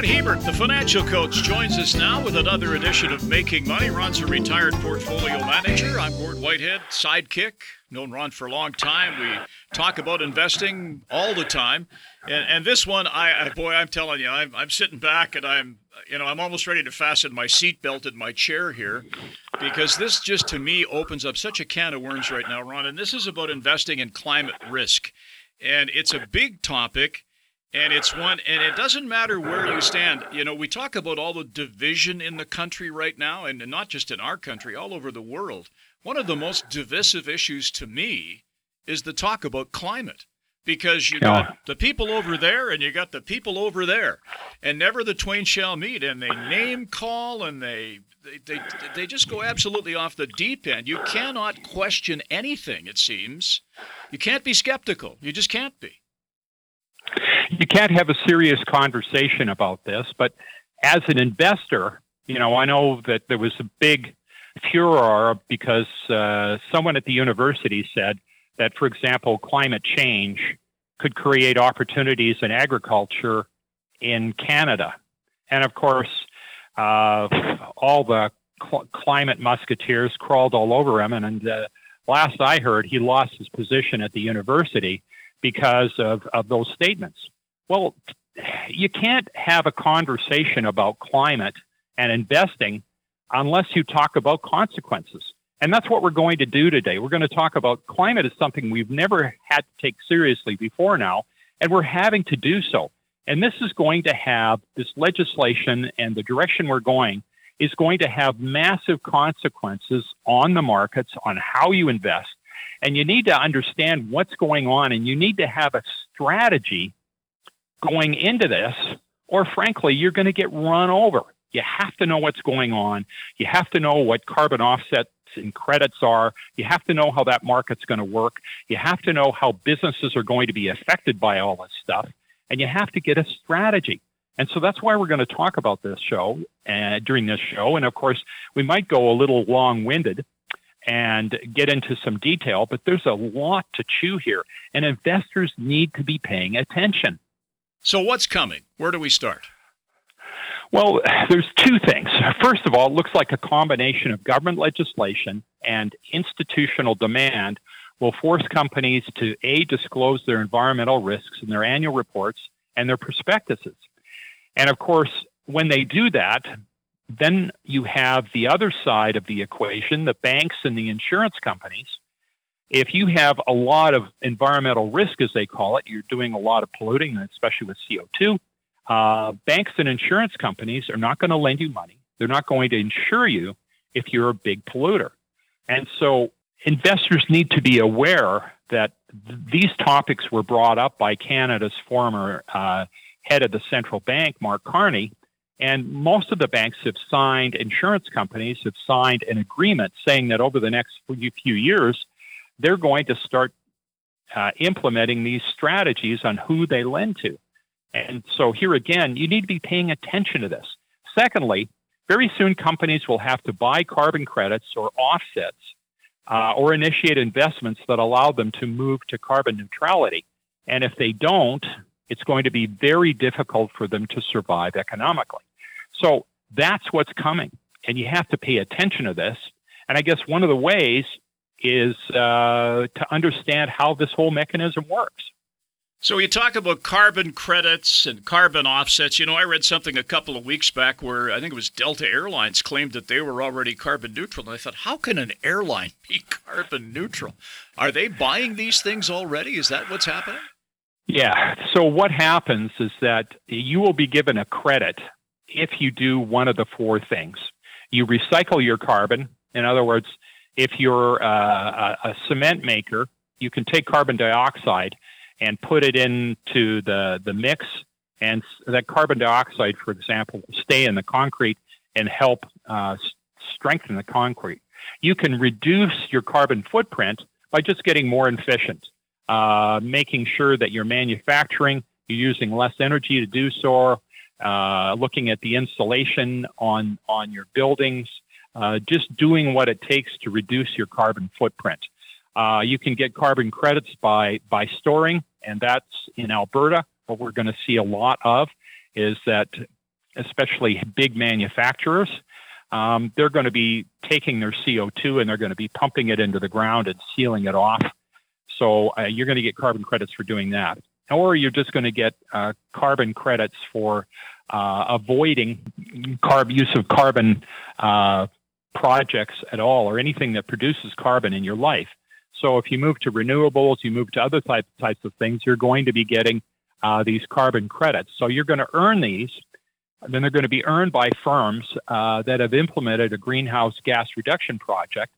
Ron Hebert, the financial coach, joins us now with another edition of Making Money. Ron's a retired portfolio manager. I'm Gord Whitehead, sidekick. Known Ron for a long time. We talk about investing all the time, and, and this one, I, I boy, I'm telling you, I'm, I'm sitting back and I'm, you know, I'm almost ready to fasten my seatbelt in my chair here, because this just to me opens up such a can of worms right now, Ron. And this is about investing in climate risk, and it's a big topic and it's one, and it doesn't matter where you stand. You know, we talk about all the division in the country right now, and not just in our country, all over the world. One of the most divisive issues to me is the talk about climate. Because you got the people over there and you got the people over there. And never the twain shall meet and they name call and they they, they, they just go absolutely off the deep end. You cannot question anything it seems. You can't be skeptical. You just can't be you can't have a serious conversation about this. But as an investor, you know, I know that there was a big furor because uh, someone at the university said that, for example, climate change could create opportunities in agriculture in Canada. And of course, uh, all the cl- climate musketeers crawled all over him. And, and uh, last I heard, he lost his position at the university because of, of those statements. Well, you can't have a conversation about climate and investing unless you talk about consequences. And that's what we're going to do today. We're going to talk about climate as something we've never had to take seriously before now, and we're having to do so. And this is going to have this legislation and the direction we're going is going to have massive consequences on the markets, on how you invest. And you need to understand what's going on, and you need to have a strategy going into this, or frankly, you're going to get run over. You have to know what's going on. You have to know what carbon offsets and credits are. You have to know how that market's going to work. You have to know how businesses are going to be affected by all this stuff. And you have to get a strategy. And so that's why we're going to talk about this show uh, during this show. And of course, we might go a little long winded and get into some detail, but there's a lot to chew here. And investors need to be paying attention. So, what's coming? Where do we start? Well, there's two things. First of all, it looks like a combination of government legislation and institutional demand will force companies to A, disclose their environmental risks in their annual reports and their prospectuses. And of course, when they do that, then you have the other side of the equation, the banks and the insurance companies, if you have a lot of environmental risk, as they call it, you're doing a lot of polluting, especially with CO2. Uh, banks and insurance companies are not going to lend you money. They're not going to insure you if you're a big polluter. And so investors need to be aware that th- these topics were brought up by Canada's former uh, head of the central bank, Mark Carney. And most of the banks have signed, insurance companies have signed an agreement saying that over the next few years, they're going to start uh, implementing these strategies on who they lend to. And so here again, you need to be paying attention to this. Secondly, very soon companies will have to buy carbon credits or offsets uh, or initiate investments that allow them to move to carbon neutrality. And if they don't, it's going to be very difficult for them to survive economically. So that's what's coming. And you have to pay attention to this. And I guess one of the ways is uh, to understand how this whole mechanism works. So you talk about carbon credits and carbon offsets. You know, I read something a couple of weeks back where I think it was Delta Airlines claimed that they were already carbon neutral. And I thought, how can an airline be carbon neutral? Are they buying these things already? Is that what's happening? Yeah. So what happens is that you will be given a credit if you do one of the four things. You recycle your carbon. In other words, if you're uh, a, a cement maker, you can take carbon dioxide and put it into the, the mix, and that carbon dioxide, for example, will stay in the concrete and help uh, strengthen the concrete. You can reduce your carbon footprint by just getting more efficient, uh, making sure that you're manufacturing, you're using less energy to do so, uh, looking at the insulation on on your buildings, uh, just doing what it takes to reduce your carbon footprint. Uh, you can get carbon credits by by storing, and that's in Alberta. What we're going to see a lot of is that especially big manufacturers, um, they're going to be taking their CO2 and they're going to be pumping it into the ground and sealing it off. So uh, you're going to get carbon credits for doing that. Or you're just going to get uh, carbon credits for uh, avoiding carb use of carbon uh, projects at all or anything that produces carbon in your life. So if you move to renewables, you move to other type, types of things, you're going to be getting uh, these carbon credits. So you're going to earn these. And Then they're going to be earned by firms uh, that have implemented a greenhouse gas reduction project,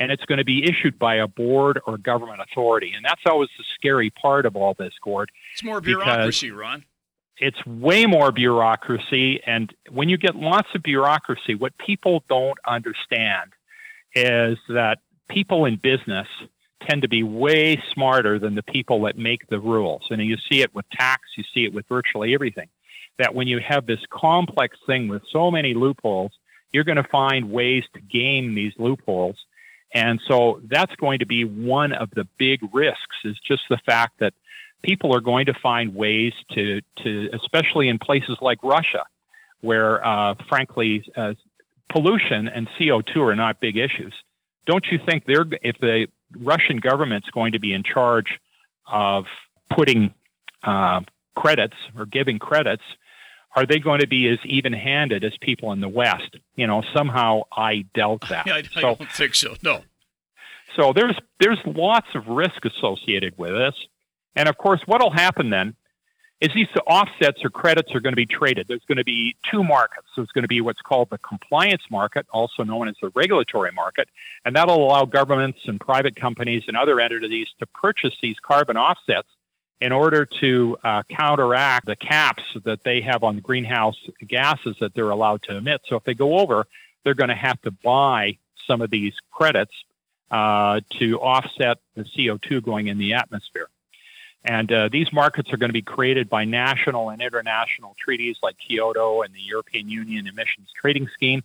and it's going to be issued by a board or government authority. And that's always the scary part of all this, Gord. It's more bureaucracy, Ron. It's way more bureaucracy. And when you get lots of bureaucracy, what people don't understand is that people in business tend to be way smarter than the people that make the rules. And you see it with tax, you see it with virtually everything. That when you have this complex thing with so many loopholes, you're going to find ways to game these loopholes. And so that's going to be one of the big risks is just the fact that people are going to find ways to, to especially in places like Russia, where uh, frankly, uh, pollution and CO2 are not big issues. Don't you think they're, if the Russian government's going to be in charge of putting uh, credits or giving credits, are they going to be as even-handed as people in the West? You know, somehow I doubt that. I, I so, don't think so. No. So there's there's lots of risk associated with this, and of course, what'll happen then is these offsets or credits are going to be traded. There's going to be two markets. There's going to be what's called the compliance market, also known as the regulatory market, and that'll allow governments and private companies and other entities to purchase these carbon offsets in order to uh, counteract the caps that they have on the greenhouse gases that they're allowed to emit. So if they go over, they're going to have to buy some of these credits uh, to offset the CO2 going in the atmosphere. And uh, these markets are going to be created by national and international treaties like Kyoto and the European Union Emissions Trading Scheme.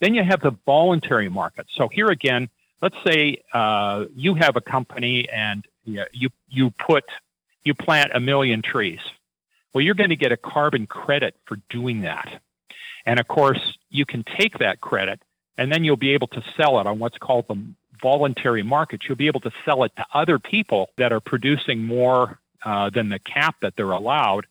Then you have the voluntary market. So here again, let's say uh, you have a company and you, you put you plant a million trees. Well, you're going to get a carbon credit for doing that. And of course, you can take that credit and then you'll be able to sell it on what's called the voluntary market. You'll be able to sell it to other people that are producing more uh, than the cap that they're allowed.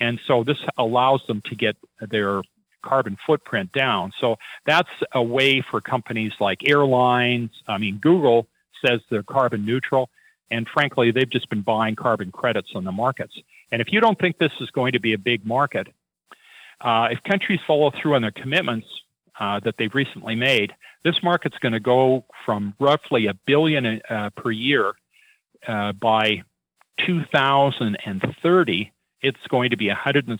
And so this allows them to get their carbon footprint down. So that's a way for companies like airlines. I mean, Google says they're carbon neutral. And frankly, they've just been buying carbon credits on the markets. And if you don't think this is going to be a big market, uh, if countries follow through on their commitments uh, that they've recently made, this market's going to go from roughly a billion uh, per year uh, by 2030, it's going to be a $160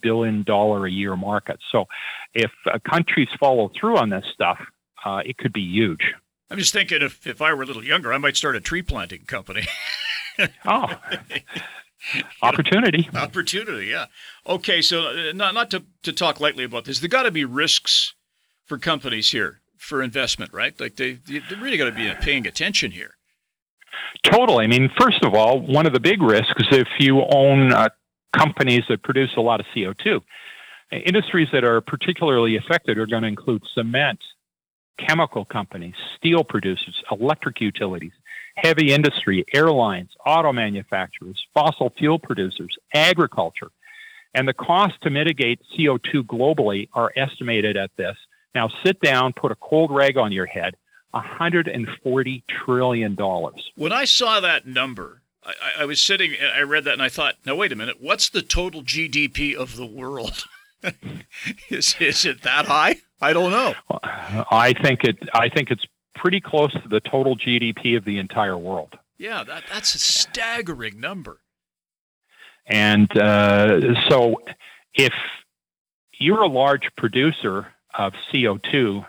billion a year market. So if uh, countries follow through on this stuff, uh, it could be huge. I'm just thinking if, if I were a little younger, I might start a tree planting company. oh, opportunity. opportunity, yeah. Okay, so uh, not, not to, to talk lightly about this, there got to be risks for companies here for investment, right? Like they, they really got to be paying attention here. Totally. I mean, first of all, one of the big risks if you own uh, companies that produce a lot of CO2. Industries that are particularly affected are going to include cement, chemical companies, steel producers, electric utilities, heavy industry, airlines, auto manufacturers, fossil fuel producers, agriculture. And the cost to mitigate CO2 globally are estimated at this. Now sit down, put a cold rag on your head, $140 trillion. When I saw that number, I, I, was sitting, I read that and I thought, now wait a minute, what's the total GDP of the world? is, is it that high? I don't know. I think it. I think it's pretty close to the total GDP of the entire world. Yeah, that, that's a staggering number. And uh, so, if you're a large producer of CO2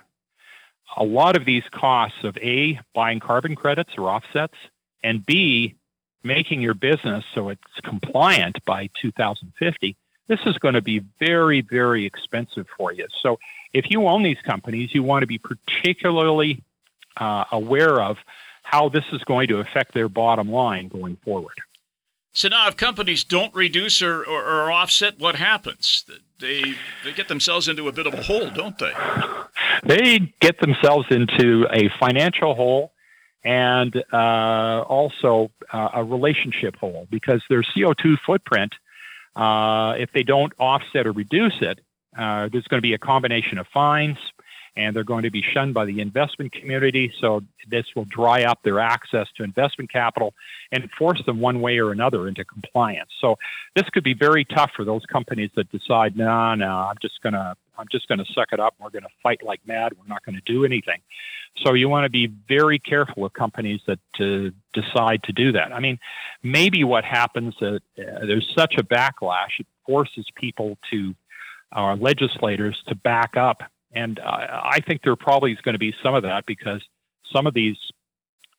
a lot of these costs of A, buying carbon credits or offsets, and B, making your business so it's compliant by 2050, this is going to be very, very expensive for you. So if you own these companies, you want to be particularly uh, aware of how this is going to affect their bottom line going forward. So now, if companies don't reduce or, or, or, offset, what happens? They they get themselves into a bit of a hole, don't they? They get themselves into a financial hole and uh, also uh, a relationship hole because their CO2 footprint, uh, if they don't offset or reduce it, uh, there's going to be a combination of fines, and they're going to be shunned by the investment community. So this will dry up their access to investment capital and force them one way or another into compliance. So this could be very tough for those companies that decide, no, nah, no, nah, I'm just gonna, I'm just gonna suck it up. We're gonna fight like mad. We're not going to do anything. So you want to be very careful of companies that uh, decide to do that. I mean, maybe what happens is uh, there's such a backlash, it forces people to, our legislators to back up and I think there probably is going to be some of that because some of these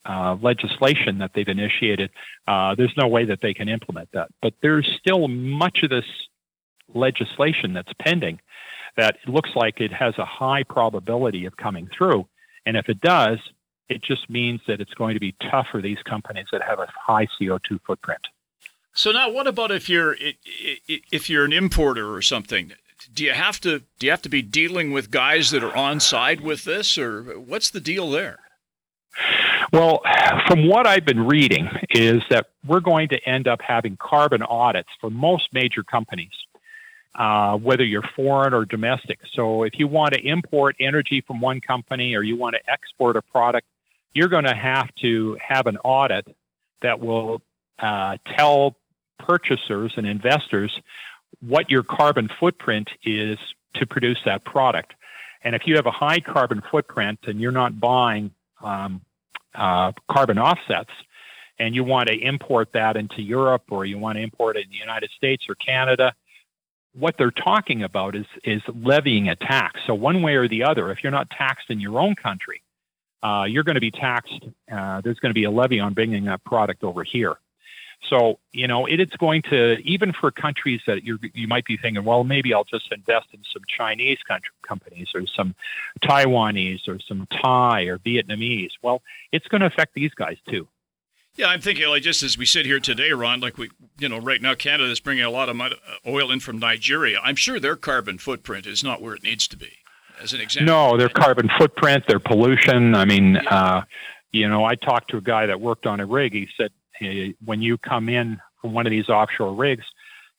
uh, legislation that they've initiated, uh, there's no way that they can implement that. But there's still much of this legislation that's pending that it looks like it has a high probability of coming through. And if it does, it just means that it's going to be tough for these companies that have a high CO2 footprint. So now, what about if you're if you're an importer or something? do you have to do you have to be dealing with guys that are on side with this, or what's the deal there? Well, from what I've been reading, is that we're going to end up having carbon audits for most major companies, uh, whether you're foreign or domestic. So, if you want to import energy from one company or you want to export a product, you're going to have to have an audit that will uh, tell purchasers and investors what your carbon footprint is to produce that product. And if you have a high carbon footprint and you're not buying um, uh, carbon offsets, and you want to import that into Europe or you want to import it in the United States or Canada, what they're talking about is is levying a tax. So one way or the other, if you're not taxed in your own country, uh, you're going to be taxed. Uh, there's going to be a levy on bringing that product over here. So, you know, it, it's going to, even for countries that you you might be thinking, well, maybe I'll just invest in some Chinese country, companies or some Taiwanese or some Thai or Vietnamese. Well, it's going to affect these guys too. Yeah, I'm thinking like just as we sit here today, Ron, like we, you know, right now Canada is bringing a lot of oil in from Nigeria. I'm sure their carbon footprint is not where it needs to be, as an example. No, their carbon footprint, their pollution. I mean, yeah. uh, you know, I talked to a guy that worked on a rig. He said when you come in from one of these offshore rigs,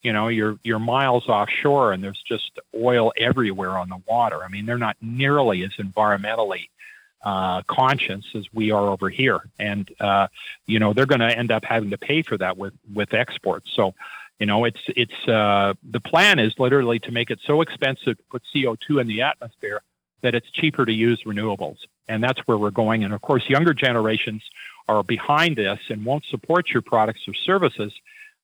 you know, you're you're miles offshore and there's just oil everywhere on the water. I mean, they're not nearly as environmentally uh, conscious as we are over here, and uh, you know they're going to end up having to pay for that with with exports. So, you know, it's it's uh, the plan is literally to make it so expensive to put CO two in the atmosphere that it's cheaper to use renewables, and that's where we're going. And of course, younger generations are behind this and won't support your products or services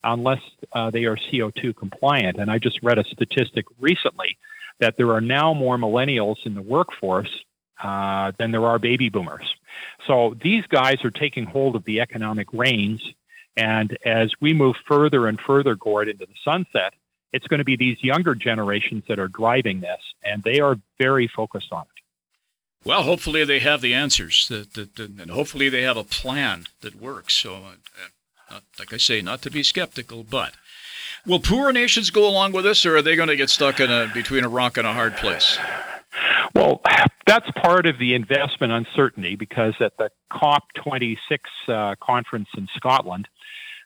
unless uh, they are CO2 compliant. And I just read a statistic recently that there are now more millennials in the workforce uh, than there are baby boomers. So these guys are taking hold of the economic reins. And as we move further and further, Gord, into the sunset, it's going to be these younger generations that are driving this, and they are very focused on it. Well, hopefully they have the answers, that, that, that, and hopefully they have a plan that works. So, uh, not, like I say, not to be skeptical, but will poor nations go along with this, or are they going to get stuck in a between a rock and a hard place? Well, that's part of the investment uncertainty because at the COP26 uh, conference in Scotland,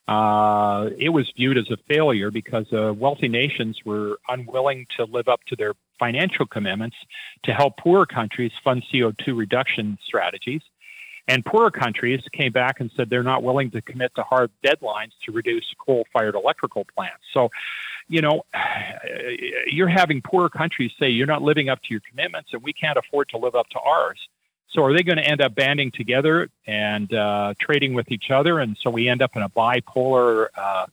uh, it was viewed as a failure because uh, wealthy nations were unwilling to live up to their financial commitments to help poorer countries fund CO2 reduction strategies. And poorer countries came back and said they're not willing to commit to hard deadlines to reduce coal fired electrical plants. So, you know, you're having poorer countries say you're not living up to your commitments and we can't afford to live up to ours. So are they going to end up banding together and uh, trading with each other? And so we end up in a bipolar, uh,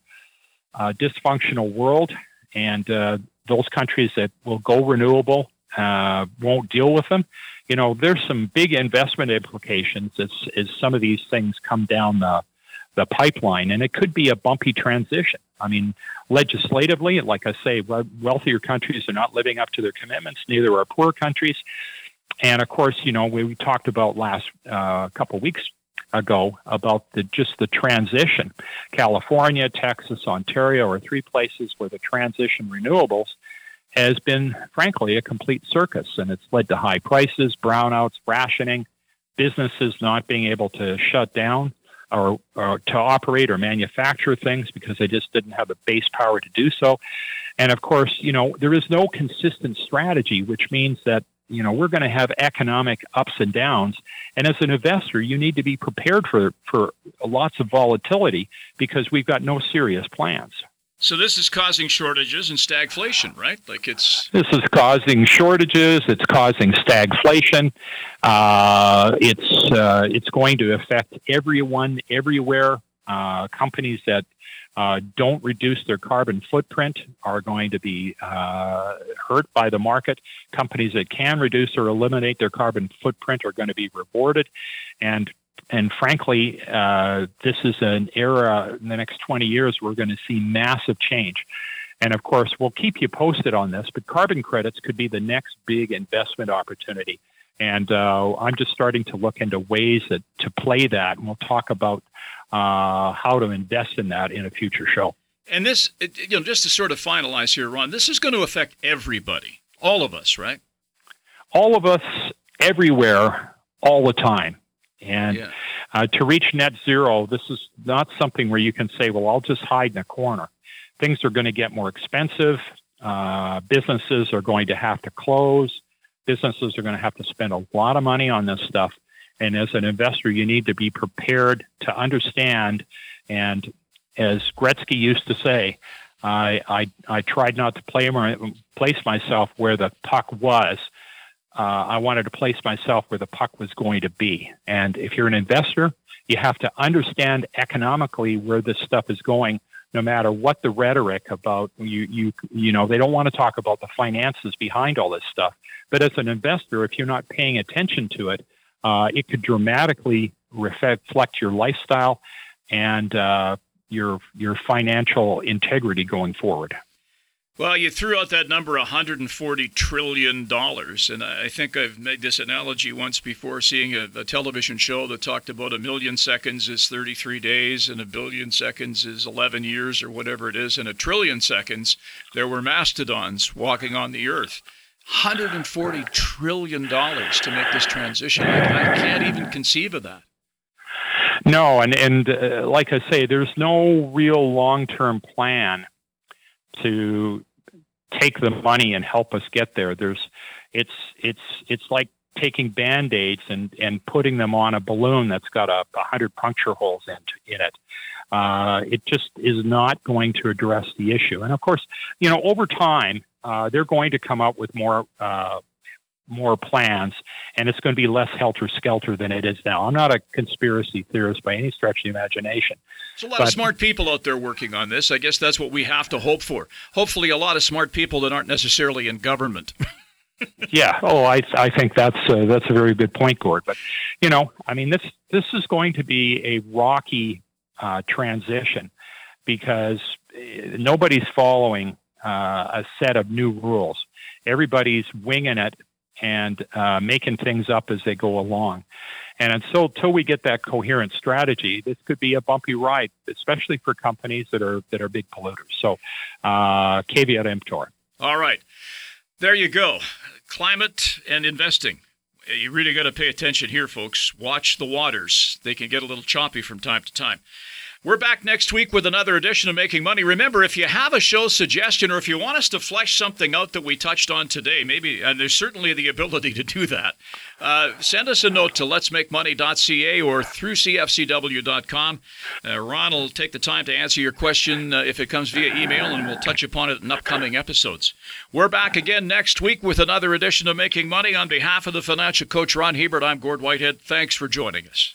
uh, dysfunctional world. And uh, those countries that will go renewable uh, won't deal with them. You know, there's some big investment implications as, as some of these things come down the, the pipeline, and it could be a bumpy transition. I mean, legislatively, like I say, wealthier countries are not living up to their commitments, neither are poor countries. And of course, you know, we, we talked about last uh, couple weeks ago about the just the transition. California, Texas, Ontario are three places where the transition renewables has been, frankly, a complete circus, and it's led to high prices, brownouts, rationing, businesses not being able to shut down or, or, to operate or manufacture things because they just didn't have the base power to do so. And of course, you know, there is no consistent strategy, which means that, you know, we're going to have economic ups and downs. And as an investor, you need to be prepared for, for lots of volatility because we've got no serious plans. So this is causing shortages and stagflation, right? Like it's this is causing shortages. It's causing stagflation. Uh, it's uh, it's going to affect everyone everywhere. Uh, companies that uh, don't reduce their carbon footprint are going to be uh, hurt by the market. Companies that can reduce or eliminate their carbon footprint are going to be rewarded, and and frankly, uh, this is an era in the next 20 years we're going to see massive change. And of course, we'll keep you posted on this, but carbon credits could be the next big investment opportunity. And uh, I'm just starting to look into ways that to play that, and we'll talk about uh, how to invest in that in a future show. And this, you know, just to sort of finalize here, Ron, this is going to affect everybody, all of us, right? All of us, everywhere, all the time. And yeah. uh, to reach net zero, this is not something where you can say, well, I'll just hide in a corner. Things are going to get more expensive. Uh, businesses are going to have to close. Businesses are going to have to spend a lot of money on this stuff. And as an investor, you need to be prepared to understand. And as Gretzky used to say, I, I, I tried not to play my, place myself where the puck was uh, I wanted to place myself where the puck was going to be. And if you're an investor, you have to understand economically where this stuff is going, no matter what the rhetoric about you, you, you know, they don't want to talk about the finances behind all this stuff. But as an investor, if you're not paying attention to it, uh, it could dramatically reflect your lifestyle and uh, your your financial integrity going forward. Well, you threw out that number, $140 trillion. And I think I've made this analogy once before, seeing a, a, television show that talked about a million seconds is 33 days, and a billion seconds is 11 years, or whatever it is. And a trillion seconds, there were mastodons walking on the earth. $140 trillion to make this transition. I, I can't even conceive of that. No, and, and uh, like I say, there's no real long term plan to take the money and help us get there. There's, it's it's it's like taking band aids and and putting them on a balloon that's got a, a hundred puncture holes in in it. Uh, it just is not going to address the issue. And of course, you know, over time, uh, they're going to come up with more uh, more plans, and it's going to be less helter skelter than it is now. I'm not a conspiracy theorist by any stretch of the imagination. There's a lot but, of smart people out there working on this. I guess that's what we have to hope for. Hopefully, a lot of smart people that aren't necessarily in government. yeah. Oh, I I think that's uh, that's a very good point, Gord. But you know, I mean, this this is going to be a rocky uh, transition because uh, nobody's following uh, a set of new rules. Everybody's winging it and uh, making things up as they go along. And until, until we get that coherent strategy, this could be a bumpy ride, especially for companies that are that are big polluters. So, uh, caveat emptor. All right, there you go. Climate and investing. You really got to pay attention here, folks. Watch the waters; they can get a little choppy from time to time. We're back next week with another edition of Making Money. Remember, if you have a show suggestion or if you want us to flesh something out that we touched on today, maybe, and there's certainly the ability to do that, uh, send us a note to letsmakemoney.ca or through cfcw.com. Uh, Ron will take the time to answer your question uh, if it comes via email, and we'll touch upon it in upcoming episodes. We're back again next week with another edition of Making Money. On behalf of the financial coach Ron Hebert, I'm Gord Whitehead. Thanks for joining us.